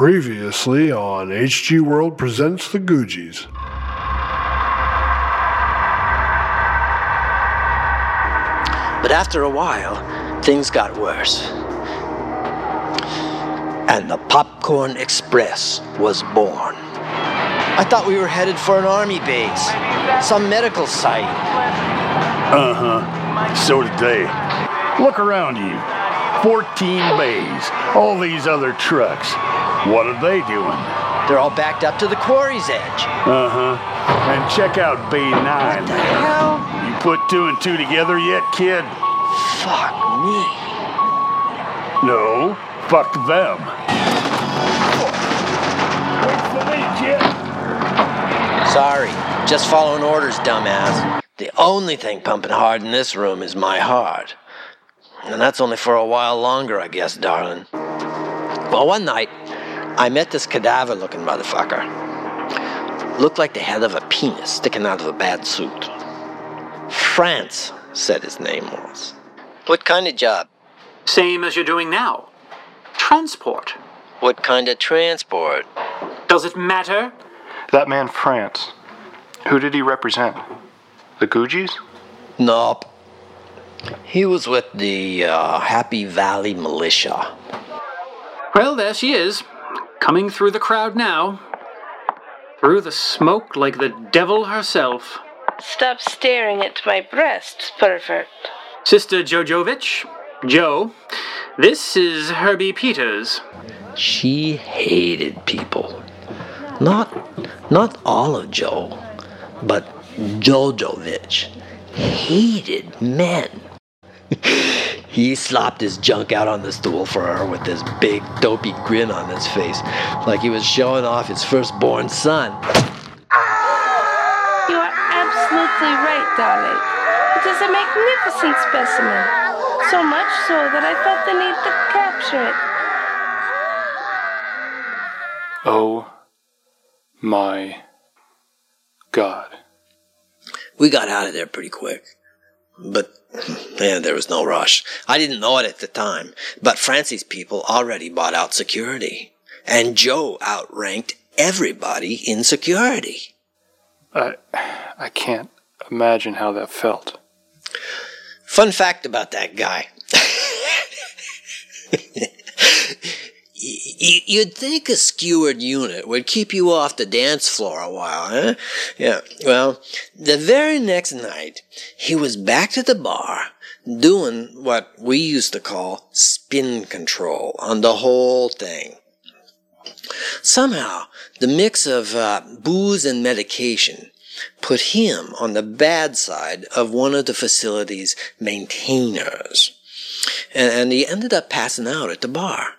Previously on HG World Presents the Googies. But after a while, things got worse. And the Popcorn Express was born. I thought we were headed for an army base, some medical site. Uh huh. So did they. Look around you. 14 bays. All these other trucks. What are they doing? They're all backed up to the quarry's edge. Uh huh. And check out Bay 9 there. Hell, You put two and two together yet, kid? fuck me. No. Fuck them. Wait for me, kid. Sorry, just following orders, dumbass. The only thing pumping hard in this room is my heart. And that's only for a while longer, I guess, darling. Well, one night, I met this cadaver looking motherfucker. Looked like the head of a penis sticking out of a bad suit. Frantz, said his name was. What kind of job? Same as you're doing now. Transport. What kind of transport? Does it matter? That man Frantz. Who did he represent? The Googies? Nope. He was with the uh, Happy Valley Militia. Well, there she is, coming through the crowd now. Through the smoke like the devil herself. Stop staring at my breasts, pervert. Sister Jojovich, Jo, this is Herbie Peters. She hated people. Not not all of Jo, but Jojovich hated men. he slopped his junk out on the stool for her with this big dopey grin on his face, like he was showing off his firstborn son. You are absolutely right, darling. It is a magnificent specimen. So much so that I felt the need to capture it. Oh my God. We got out of there pretty quick. But, man, there was no rush. I didn't know it at the time, but Francie's people already bought out security. And Jo outranked everybody in security. I I can't imagine how that felt. Fun fact about that guy. You'd think a skewered unit would keep you off the dance floor a while, huh? Yeah, well, the very next night, he was back to the bar doing what we used to call spin control on the whole thing. Somehow, the mix of uh, booze and medication put him on the bad side of one of the facility's maintainers. And, and he ended up passing out at the bar.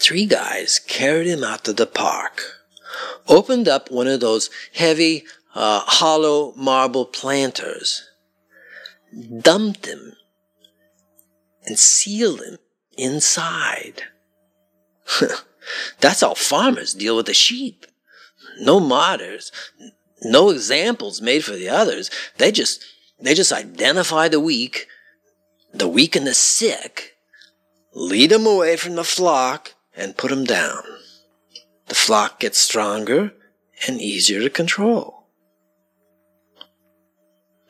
Three guys carried him out to the park, opened up one of those heavy, uh, hollow marble planters, dumped him, and sealed him inside. That's how farmers deal with the sheep. No martyrs, no examples made for the others. They just, they just identify the weak, the weak and the sick, lead them away from the flock, and put them down. The flock gets stronger and easier to control.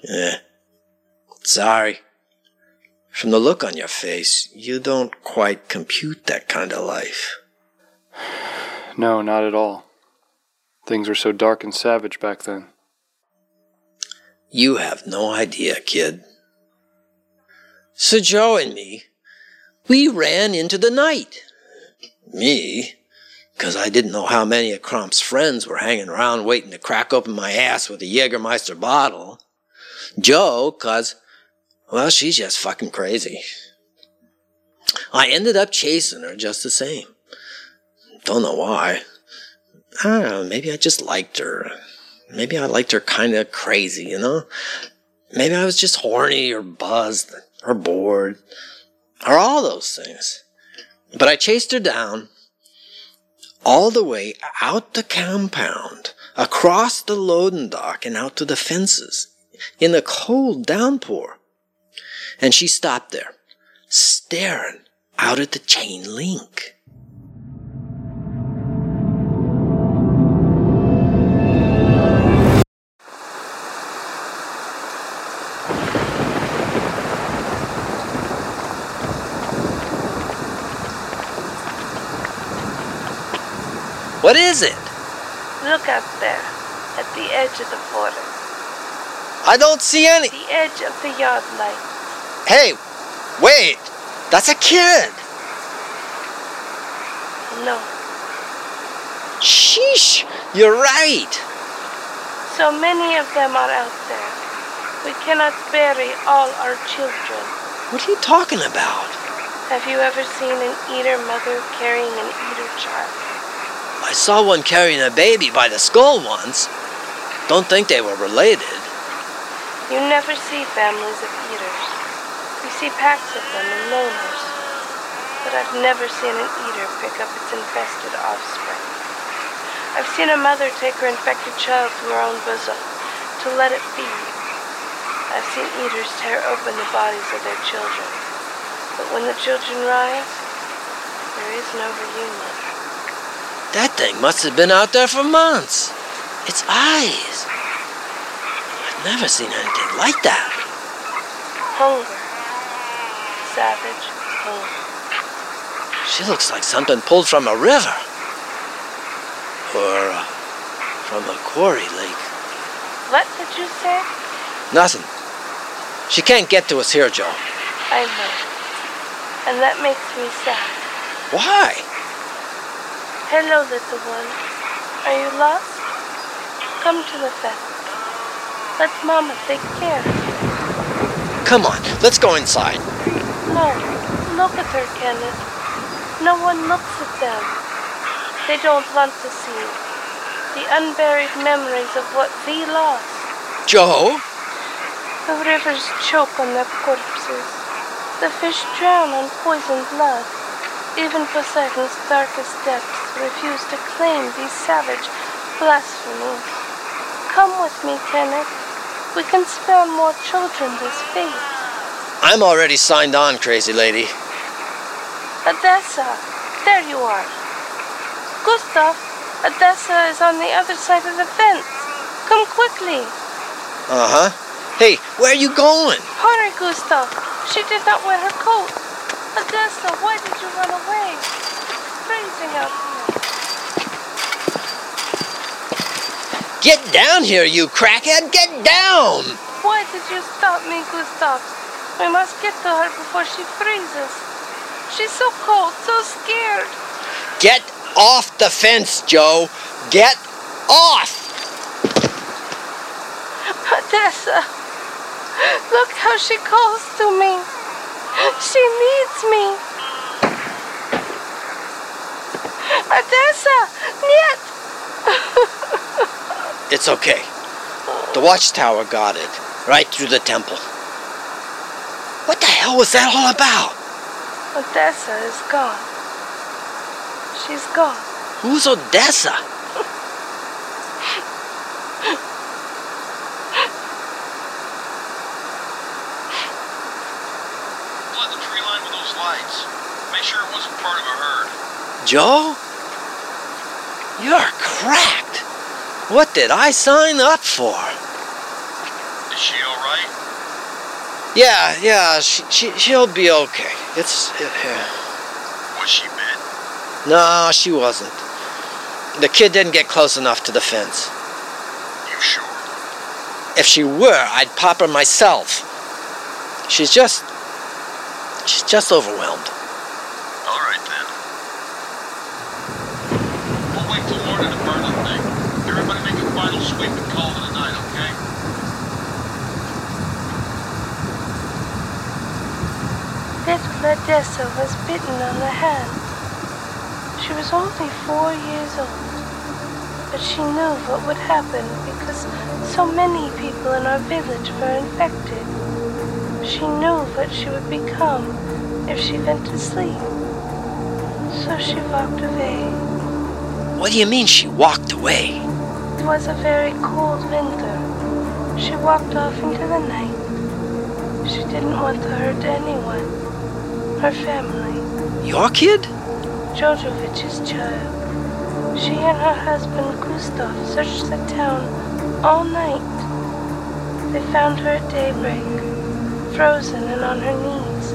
Eh. Sorry. From the look on your face, you don't quite compute that kind of life. No, not at all. Things were so dark and savage back then. You have no idea, kid. So Jo and me, we ran into the night. Me, 'cause I didn't know how many of Cromp's friends were hanging around waiting to crack open my ass with a Jägermeister bottle. Jo, 'cause, well, she's just fucking crazy. I ended up chasing her just the same. Don't know why. I don't know, maybe I just liked her. Maybe I liked her kind of crazy, you know? Maybe I was just horny or buzzed or bored or all those things. But I chased her down all the way out the compound, across the loading dock and out to the fences in the cold downpour. And she stopped there, staring out at the chain link. What is it? Look out there, at the edge of the forest, I don't see any. the edge of the yard light. Hey, wait. That's a kid. No, Sheesh. You're right. so many of them are out there. We cannot bury all our children. What are you talking about? Have you ever seen an eater mother carrying an eater child? I saw one carrying a baby by the skull once. Don't think they were related. You never see families of eaters. You see packs of them and loners. But I've never seen an eater pick up its infested offspring. I've seen a mother take her infected child to her own bosom to let it feed. I've seen eaters tear open the bodies of their children. But when the children rise, there is no reunion. That thing must have been out there for months. Its eyes. I've never seen anything like that. Hunger. Savage hunger. She looks like something pulled from a river. Or uh, from a quarry lake. What did you say? Nothing. She can't get to us here, Jo. I know. And that makes me sad. Why? Hello, little one. Are you lost? Come to the fence. Let Mama take care. Come on, let's go inside. No, look at her, Kenneth. No one looks at them. They don't want to see the unburied memories of what we lost. Jo? The rivers choke on their corpses. The fish drown on poisoned blood. Even Poseidon's darkest depths refuse to claim these savage blasphemies. Come with me, Kenneth. We can spare more children this fate. I'm already signed on, crazy lady. Odessa, there you are. Gustav, Odessa is on the other side of the fence. Come quickly. Uh huh. Hey, where are you going? Hurry, Gustav. She did not wear her coat. Odessa, why did you run away? It's freezing out here. Get down here, you crackhead! Get down! Why did you stop me, Gustav? We must get to her before she freezes. She's so cold, so scared. Get off the fence, Jo! Get off! Odessa, look how she calls to me. She needs me. Odessa, niet. It's okay. The watchtower got it, right through the temple. What the hell was that all about? Odessa is gone. She's gone. Who's Odessa? Flood the tree line with those lights. Make sure it wasn't part of a herd. Jo? You're cracked. What did I sign up for? Is she all right? Yeah, yeah, she, she, she'll be okay. It's. It, yeah. Was she bit? No, she wasn't. The kid didn't get close enough to the fence. You sure? If she were, I'd pop her myself. She's just. She's just overwhelmed. All right then. We'll wait till morning to burn the thing. Everybody make a final sweep and call it a night, okay? Little Odessa was bitten on the hand. She was only four years old, but she knew what would happen because so many people in our village were infected. She knew what she would become if she went to sleep. So she walked away. What do you mean she walked away? It was a very cold winter. She walked off into the night. She didn't want to hurt anyone. Her family. Your kid? Jojovich's child. She and her husband Gustav searched the town all night. They found her at daybreak, frozen and on her knees,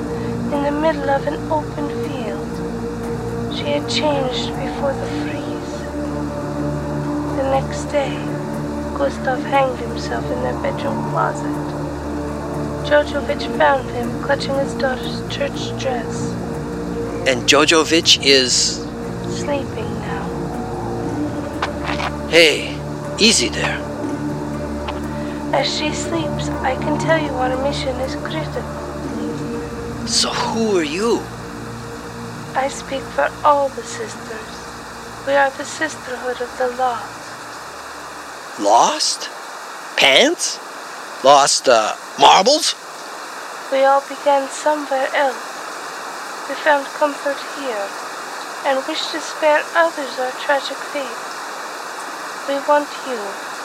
in the middle of an open field. She had changed before the freeze. The next day, Gustav hanged himself in their bedroom closet. Jojovich found him clutching his daughter's church dress, And Jojovich is. sleeping now. Hey, easy there. As she sleeps, I can tell you our mission is critical. So who are you? I speak for all the sisters. We are the Sisterhood of the Lost. Lost? Pants? Lost, uh, marbles? We all began somewhere else. We found comfort here and wish to spare others our tragic fate. We want you,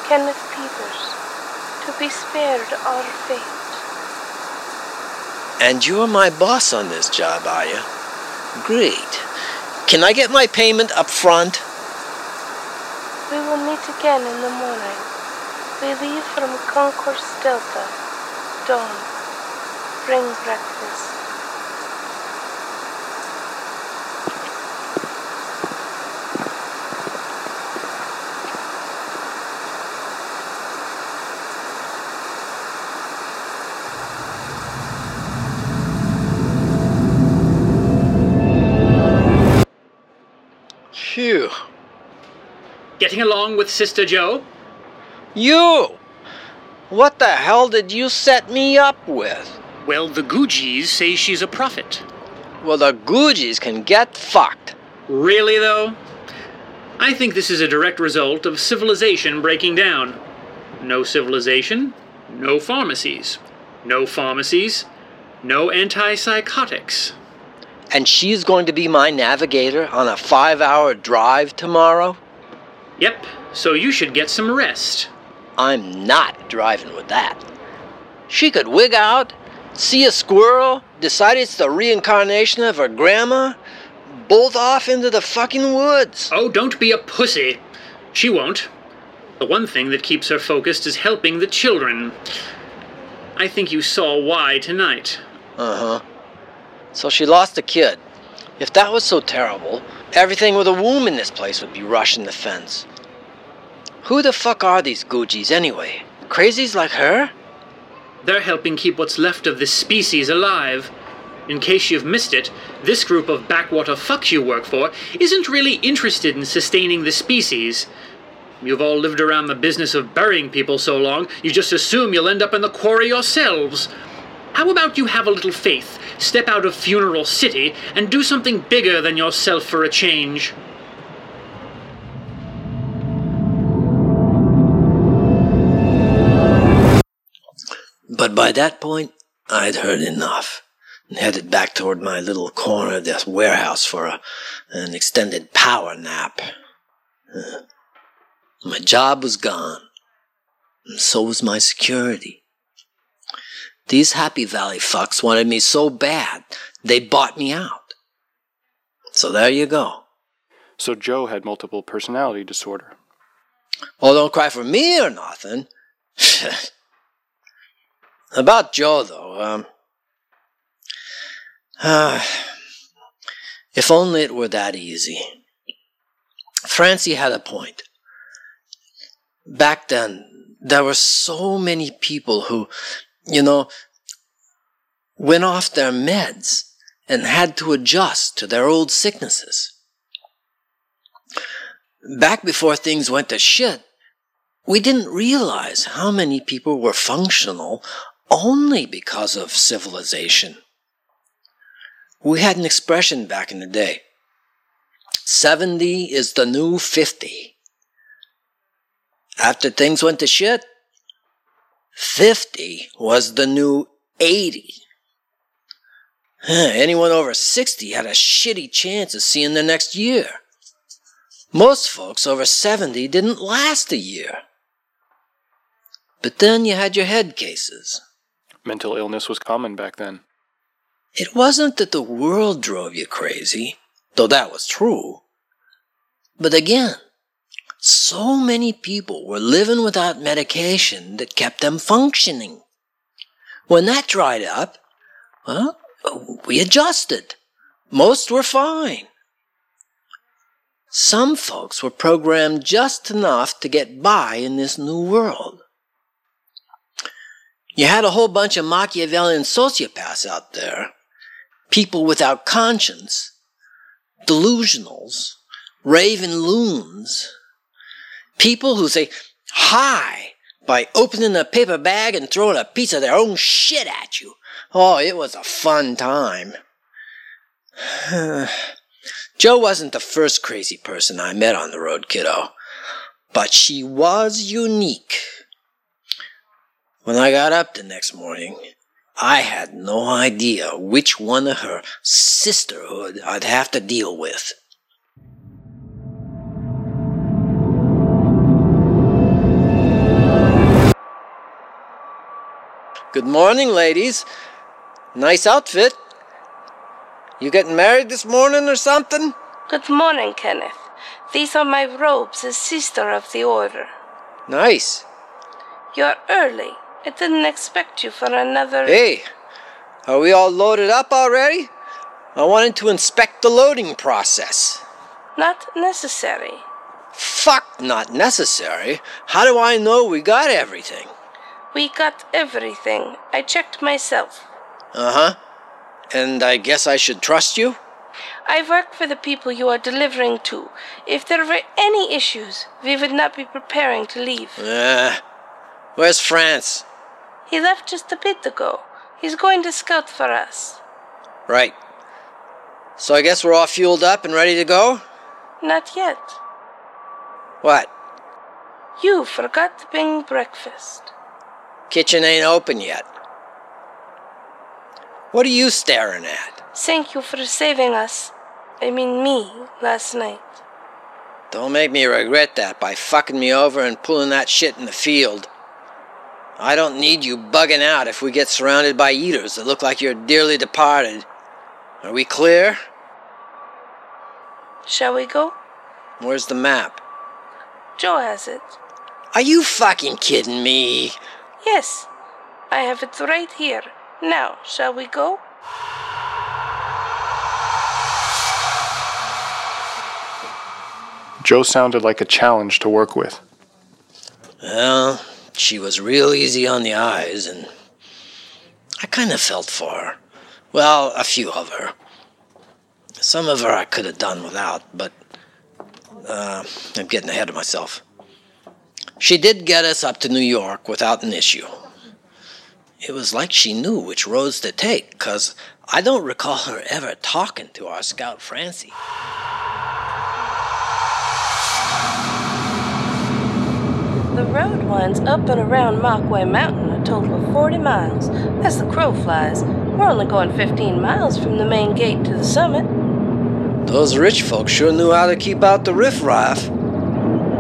Kenneth Peters, to be spared our fate. And you're my boss on this job, are you? Great. Can I get my payment up front? We will meet again in the morning. We leave from Concourse Delta. Dawn. Bring breakfast. Phew. Getting along with Sister Jo? You! What the hell did you set me up with? Well, the Googie's say she's a prophet. Well, the Googies can get fucked. Really, though? I think this is a direct result of civilization breaking down. No civilization, no pharmacies. No pharmacies, no antipsychotics. And she's going to be my navigator on a five hour drive tomorrow? Yep, so you should get some rest. I'm not driving with that. She could wig out, see a squirrel, decide it's the reincarnation of her grandma, bolt off into the fucking woods. Oh, don't be a pussy. She won't. The one thing that keeps her focused is helping the children. I think you saw why tonight. Uh huh. So she lost a kid. If that was so terrible, everything with a womb in this place would be rushing the fence. Who the fuck are these Googies anyway? Crazies like her? They're helping keep what's left of this species alive. In case you've missed it, this group of backwater fucks you work for isn't really interested in sustaining the species. You've all lived around the business of burying people so long, you just assume you'll end up in the quarry yourselves. How about you have a little faith, step out of Funeral City, and do something bigger than yourself for a change? But by that point, I'd heard enough and headed back toward my little corner of this warehouse for a, an extended power nap. Uh, My job was gone, and so was my security. These Happy Valley fucks wanted me so bad, they bought me out. So there you go. So Jo had multiple personality disorder. Oh, don't cry for me or nothing. About Jo, though, um. Uh, if only it were that easy. Francie had a point. Back then, there were so many people who, you know, went off their meds and had to adjust to their old sicknesses. Back before things went to shit, we didn't realize how many people were functional only because of civilization. We had an expression back in the day 70 is the new 50. After things went to shit, 50 was the new 80. Anyone over 60 had a shitty chance of seeing the next year. Most folks over 70 didn't last a year. But then you had your head cases. Mental illness was common back then. It wasn't that the world drove you crazy, though that was true. But again, so many people were living without medication that kept them functioning. When that dried up, well, we adjusted. Most were fine. Some folks were programmed just enough to get by in this new world. You had a whole bunch of Machiavellian sociopaths out there, people without conscience, delusionals, raven loons, people who say hi by opening a paper bag and throwing a piece of their own shit at you. Oh, it was a fun time. Jo wasn't the first crazy person I met on the road, kiddo, but she was unique. When I got up the next morning, I had no idea which one of her sisterhood I'd have to deal with. Good morning, ladies. Nice outfit. You getting married this morning or something? Good morning, Kenneth. These are my robes as sister of the order. Nice. You're early. I didn't expect you for another. Hey, are we all loaded up already? I wanted to inspect the loading process. Not necessary. Fuck, not necessary. How do I know we got everything? We got everything. I checked myself. Uh huh. And I guess I should trust you? I work for the people you are delivering to. If there were any issues, we would not be preparing to leave. Uh, where's Frantz? He left just a bit ago. He's going to scout for us. Right. So I guess we're all fueled up and ready to go? Not yet. What? You forgot to bring breakfast. Kitchen ain't open yet. What are you staring at? Thank you for saving us. I mean, me, last night. Don't make me regret that by fucking me over and pulling that shit in the field. I don't need you bugging out if we get surrounded by eaters that look like you're dearly departed. Are we clear? Shall we go? Where's the map? Jo has it. Are you fucking kidding me? Yes, I have it right here. Now, shall we go? Jo sounded like a challenge to work with. Well, she was real easy on the eyes, and I kind of felt for her. Well, a few of her. Some of her I could have done without, but uh, I'm getting ahead of myself. She did get us up to New York without an issue. It was like she knew which roads to take, 'cause I don't recall her ever talking to our scout Francie. Winds up and around Mockway Mountain a total of 40 miles. As the crow flies, we're only going 15 miles from the main gate to the summit. Those rich folks sure knew how to keep out the riffraff.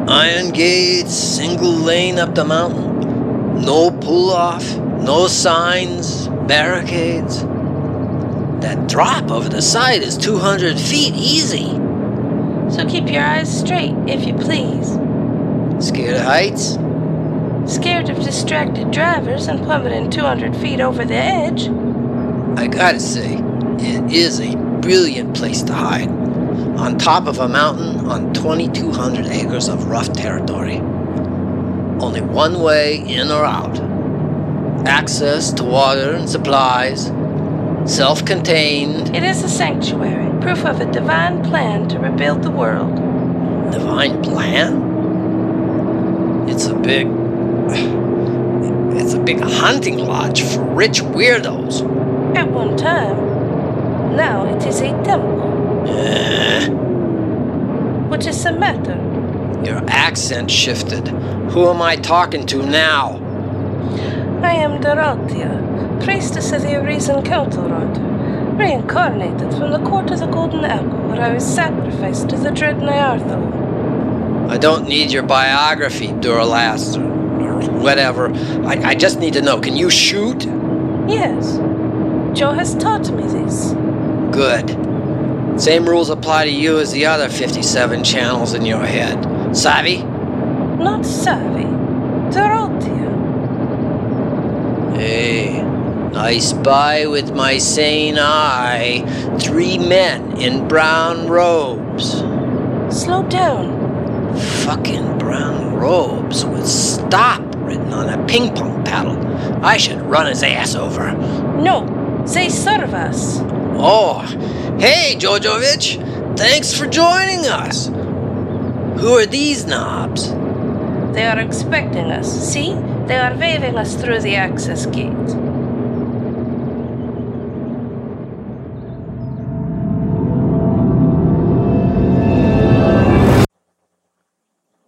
Iron gates, single lane up the mountain. No pull off, no signs, barricades. That drop over the side is 200 feet easy. So keep your eyes straight, if you please. Scared of heights? Scared of distracted drivers and plummeting 200 feet over the edge? I gotta say, it is a brilliant place to hide. On top of a mountain on 2,200 acres of rough territory. Only one way in or out. Access to water and supplies. Self contained. It is a sanctuary, proof of a divine plan to rebuild the world. Divine plan? It's a big. It's a big hunting lodge for rich weirdos. At one time. Now it is a temple. Eh, What is the matter? your accent shifted. Who am I talking to now? I am Dorothea, priestess of the Arisen Council Order, reincarnated from the court of the Golden Apple, where I was sacrificed to the dread Nyarthal. I don't need your biography, Duralast, or, or whatever. I, I just need to know can you shoot? Yes, Jo has taught me this. Good. Same rules apply to you as the other 57 channels in your head. Savvy? Not savvy, Dorothea. Hey, I spy with my sane eye three men in brown robes. Slow down. Fucking brown robes with stop written on a ping pong paddle. I should run his ass over. No, say serve us. Oh, hey, Jojovich. Thanks for joining us. Who are these knobs? They are expecting us. See? They are waving us through the access gate.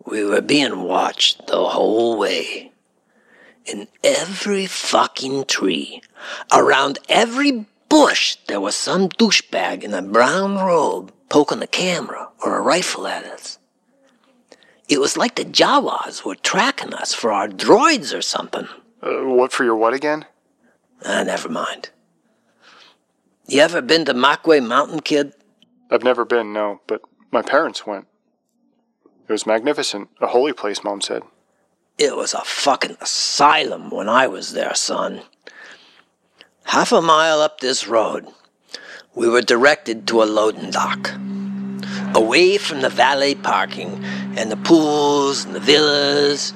We were being watched the whole way. In every fucking tree, around every bush, there was some douchebag in a brown robe poking a camera or a rifle at us. It was like the Jawas were tracking us for our droids or something. Uh, what for your what again? Ah, never mind. You ever been to Makwe Mountain, kid? I've never been, no, but my parents went. It was magnificent. A holy place, Mom said. It was a fucking asylum when I was there, son. Half a mile up this road, we were directed to a loading dock. Away from the valet parking and the pools and the villas.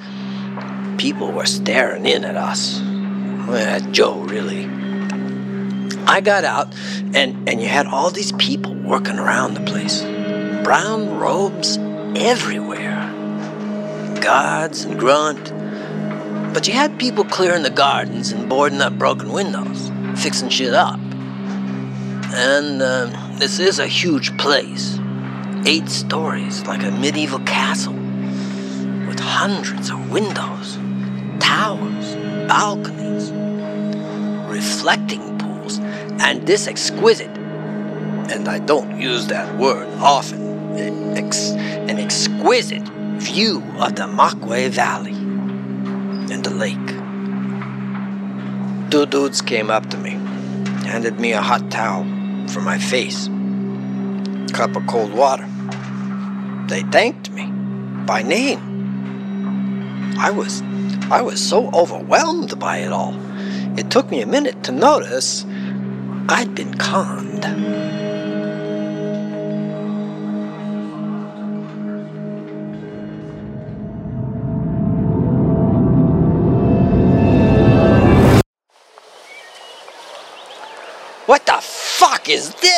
People were staring in at us. Well, at Jo, really. I got out, and, and you had all these people working around the place. Brown robes everywhere. Guards and grunt. But you had people clearing the gardens and boarding up broken windows, fixing shit up. And uh, this is a huge place. Eight stories, like a medieval castle, with hundreds of windows, towers, balconies, reflecting pools, and this exquisite, and I don't use that word often, ex- an exquisite view of the Makwe Valley and the lake. Two dudes came up to me, handed me a hot towel for my face, cup of cold water. They thanked me by name. I was I was so overwhelmed by it all. It took me a minute to notice I'd been conned.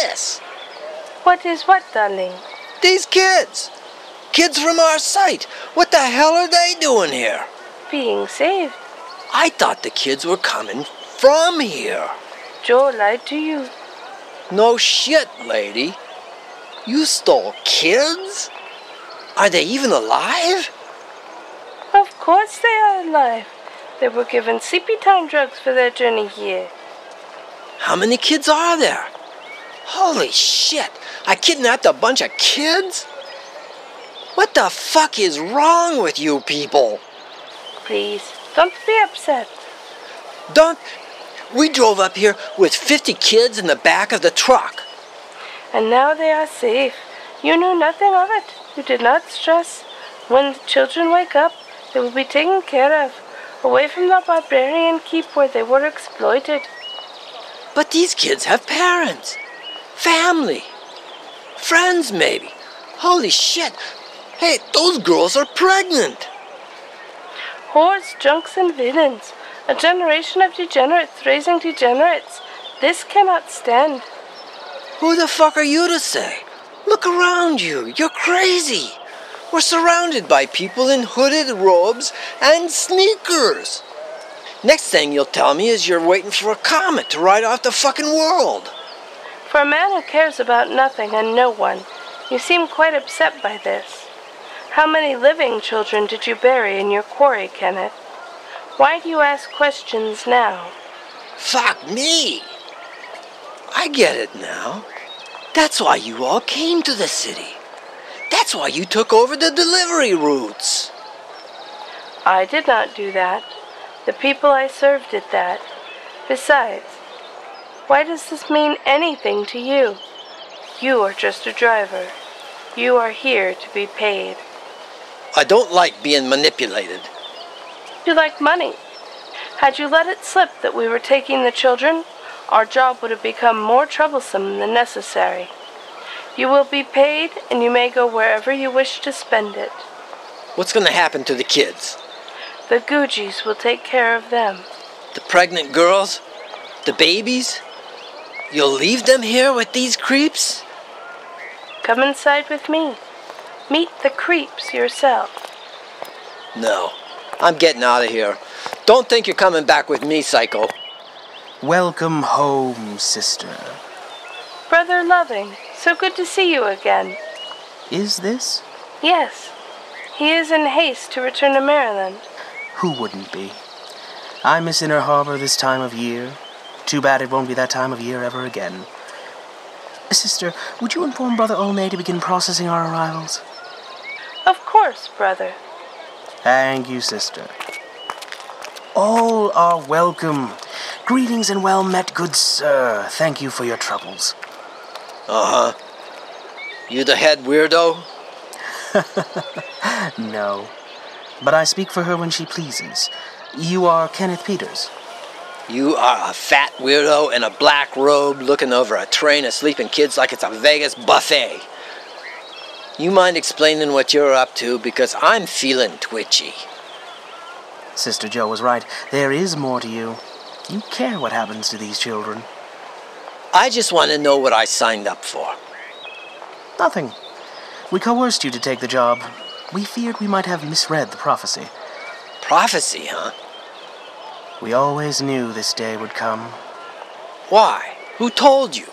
This? What is what, darling? These kids! Kids from our site! What the hell are they doing here? Being saved. I thought the kids were coming from here. Jo lied to you. No shit, lady. You stole kids? Are they even alive? Of course they are alive. They were given sleepy time drugs for their journey here. How many kids are there? Holy shit! I kidnapped a bunch of kids? What the fuck is wrong with you people? Please, don't be upset. Don't. We drove up here with 50 kids in the back of the truck. And now they are safe. You knew nothing of it. You did not stress. When the children wake up, they will be taken care of, away from the barbarian keep where they were exploited. But these kids have parents, family, friends, maybe. Holy shit. Hey, those girls are pregnant. Whores, junks, and villains. A generation of degenerates raising degenerates. This cannot stand. Who the fuck are you to say? Look around you. You're crazy. We're surrounded by people in hooded robes and sneakers. Next thing you'll tell me is you're waiting for a comet to ride off the fucking world. For a man who cares about nothing and no one, you seem quite upset by this. How many living children did you bury in your quarry, Kenneth? Why do you ask questions now? Fuck me. I get it now. That's why you all came to the city. That's why you took over the delivery routes. I did not do that. The people I served did that. Besides, why does this mean anything to you? You are just a driver. You are here to be paid. I don't like being manipulated. You like money. Had you let it slip that we were taking the children, our job would have become more troublesome than necessary. You will be paid, and you may go wherever you wish to spend it. What's gonna happen to the kids? The Googies will take care of them. The pregnant girls? The babies? You'll leave them here with these creeps? Come inside with me. Meet the creeps yourself. No. I'm getting out of here. Don't think you're coming back with me, Psycho. Welcome home, sister. Brother Loving, so good to see you again. Is this? Yes, he is in haste to return to Maryland. Who wouldn't be? I miss Inner Harbor this time of year. Too bad it won't be that time of year ever again. Sister, would you inform Brother Olney to begin processing our arrivals? Of course, brother. Thank you, sister. All are welcome. Greetings and well met, good sir. Thank you for your troubles. Uh huh. You the head weirdo? No. But I speak for her when she pleases. You are Kenneth Peters. You are a fat weirdo in a black robe looking over a train of sleeping kids like it's a Vegas buffet. You mind explaining what you're up to? Because I'm feeling twitchy. Sister Jo was right. There is more to you. You care what happens to these children. I just want to know what I signed up for. Nothing. We coerced you to take the job. We feared we might have misread the prophecy. Prophecy, huh? We always knew this day would come. Why? Who told you?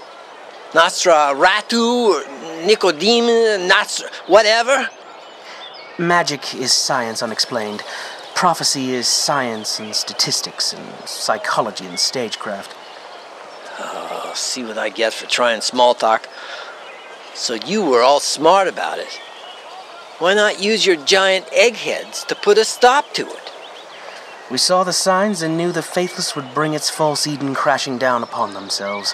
Nostra Ratu or Nicodem, Nostra, whatever? Magic is science unexplained. Prophecy is science and statistics and psychology and stagecraft. Oh, see what I get for trying small talk. So you were all smart about it. Why not use your giant eggheads to put a stop to it? We saw the signs and knew the faithless would bring its false Eden crashing down upon themselves.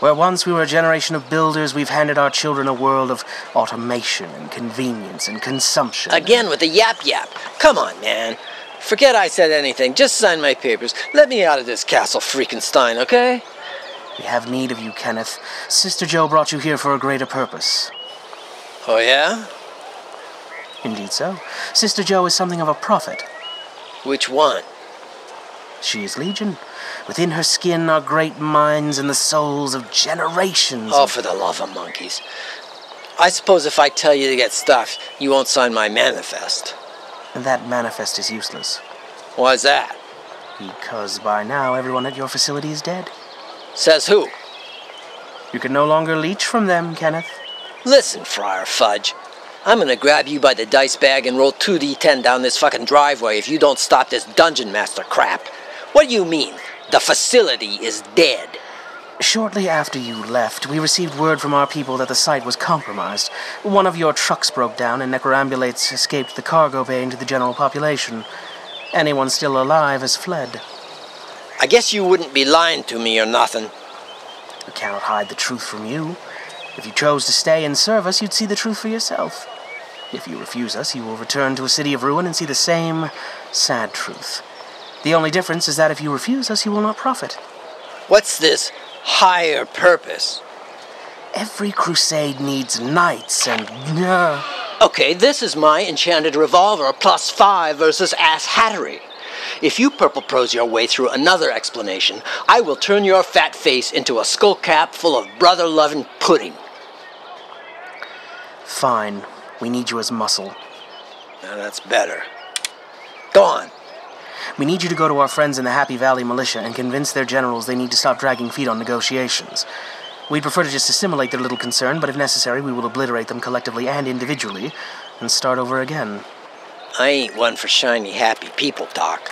Where once we were a generation of builders, we've handed our children a world of automation and convenience and consumption. Again with the yap yap. Come on, man. Forget I said anything. Just sign my papers. Let me out of this castle Freakenstein, okay? We have need of you, Kenneth. Sister Jo brought you here for a greater purpose. Oh, yeah? Indeed so. Sister Jo is something of a prophet. Which one? She is Legion. Within her skin are great minds and the souls of generations. Oh, of- for the love of monkeys. I suppose if I tell you to get stuff, you won't sign my manifest. That manifest is useless. Why's that? Because by now everyone at your facility is dead. Says who? You can no longer leech from them, Kenneth. Listen, Friar Fudge. I'm gonna grab you by the dice bag and roll 2d10 down this fucking driveway if you don't stop this dungeon master crap. What do you mean? The facility is dead. Shortly after you left, we received word from our people that the site was compromised. One of your trucks broke down, and necroambulates escaped the cargo bay into the general population. Anyone still alive has fled. I guess you wouldn't be lying to me or nothing. We cannot hide the truth from you. If you chose to stay and serve us, you'd see the truth for yourself. If you refuse us, you will return to a city of ruin and see the same sad truth. The only difference is that if you refuse us, you will not profit. What's this higher purpose? Every crusade needs knights and. Uh, Okay, this is my enchanted revolver plus five versus ass hattery. If you purple prose your way through another explanation, I will turn your fat face into a skull cap full of brother loving pudding. Fine. We need you as muscle. Now that's better. Go on. We need you to go to our friends in the Happy Valley militia and convince their generals they need to stop dragging feet on negotiations. We'd prefer to just assimilate their little concern, but if necessary, we will obliterate them collectively and individually and start over again. I ain't one for shiny, happy people Doc.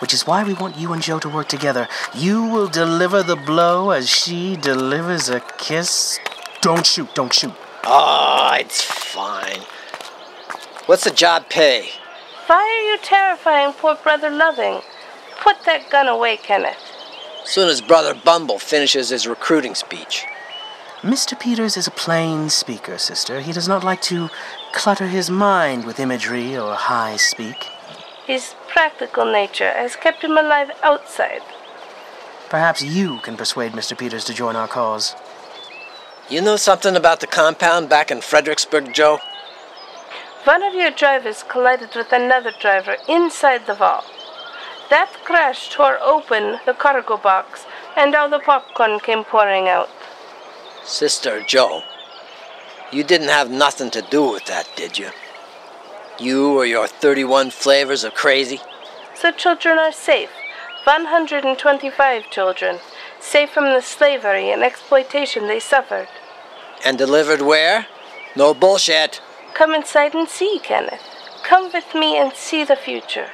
Which is why we want you and Jo to work together. You will deliver the blow as she delivers a kiss. Don't shoot, don't shoot. Oh, it's fine. What's the job pay? Why are you terrifying poor Brother Loving? Put that gun away, Kenneth. Soon as Brother Bumble finishes his recruiting speech. Mr. Peters is a plain speaker, sister. He does not like to clutter his mind with imagery or high speak. His practical nature has kept him alive outside. Perhaps you can persuade Mr. Peters to join our cause. You know something about the compound back in Fredericksburg, Jo? One of your drivers collided with another driver inside the vault. That crash tore open the cargo box, and all the popcorn came pouring out. Sister Jo, you didn't have nothing to do with that, did you? You or your 31 flavors of crazy? So children are safe. 125 children, safe from the slavery and exploitation they suffered. And delivered where? No bullshit. Come inside and see, Kenneth. Come with me and see the future.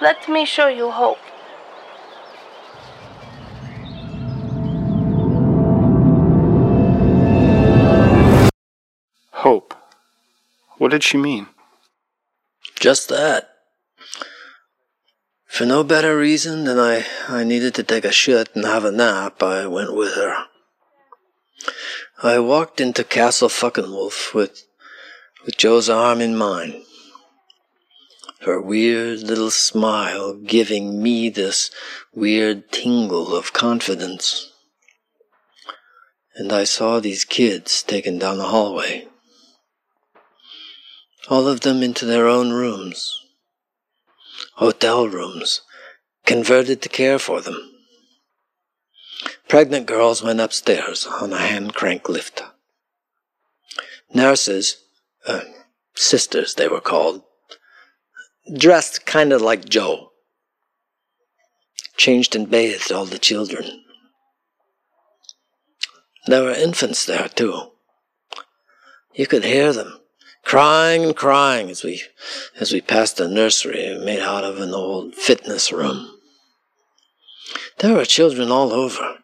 Let me show you hope. Hope. What did she mean? Just that. For no better reason than I, I needed to take a shit and have a nap, I went with her. I walked into Castle Fucking Wolf with, with Jo's arm in mine. Her weird little smile giving me this weird tingle of confidence. And I saw these kids taken down the hallway. All of them into their own rooms hotel rooms, converted to care for them. Pregnant girls went upstairs on a hand crank lift. Nurses, uh, sisters they were called, dressed kind of like Jo, changed and bathed all the children. There were infants there, too. You could hear them crying and crying as we as we passed a nursery made out of an old fitness room. There were children all over.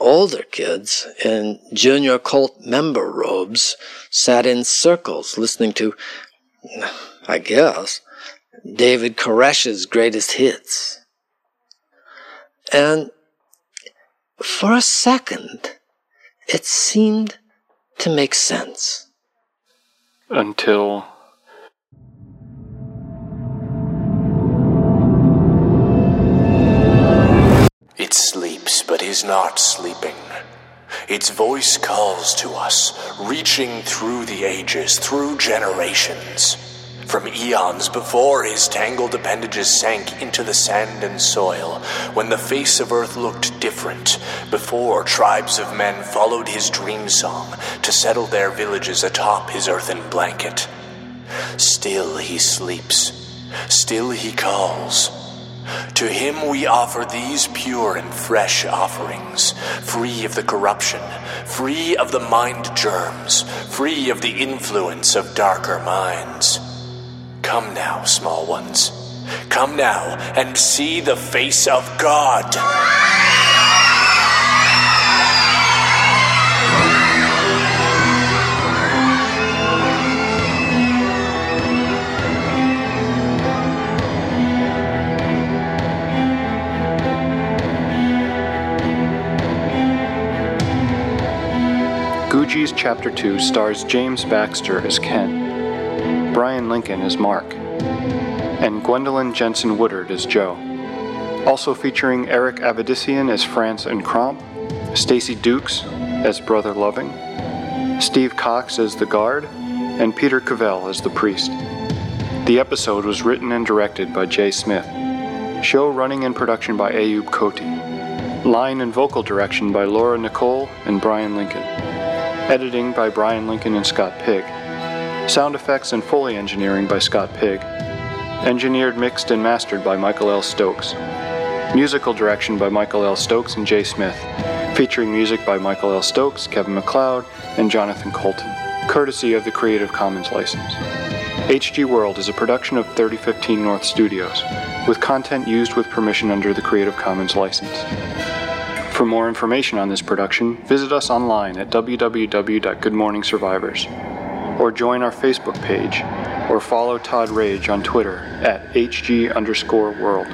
Older kids in junior cult member robes sat in circles listening to, I guess, David Koresh's greatest hits. And for a second, it seemed to make sense until It sleeps but is not sleeping. Its voice calls to us, reaching through the ages, through generations. From eons before his tangled appendages sank into the sand and soil, when the face of Earth looked different, before tribes of men followed his dream song to settle their villages atop his earthen blanket. Still he sleeps, still he calls. To him we offer these pure and fresh offerings, free of the corruption, free of the mind germs, free of the influence of darker minds. Come now, small ones. Come now and see the face of God. Googie's Chapter 2 stars James Baxter as Ken, Bryan Lincoln is Mark, and Gwendolyn Jensen Woodard is Jo. Also featuring Eric Avedissian as Frantz and Cromp, Stacy Dooks as Brother Loving, Steve Cox as the guard, and Peter Cavell as the priest. The episode was written and directed by Jay Smith. Show running and production by Ayoub Khote. Line and vocal direction by Laura Nicole and Bryan Lincoln. Editing by Bryan Lincoln and Scott Pigg. Sound effects and Foley engineering by Scott Pigg. Engineered, mixed, and mastered by Michael L. Stokes. Musical direction by Michael L. Stokes and Jay Smith. Featuring music by Michael L. Stokes, Kevin MacLeod, and Jonathan Coulton. Courtesy of the Creative Commons license. HG World is a production of 3015 North Studios, with content used with permission under the Creative Commons license. For more information on this production, visit us online at www.goodmorningsurvivors or join our Facebook page, or follow Todd Rage on Twitter at HG underscore world.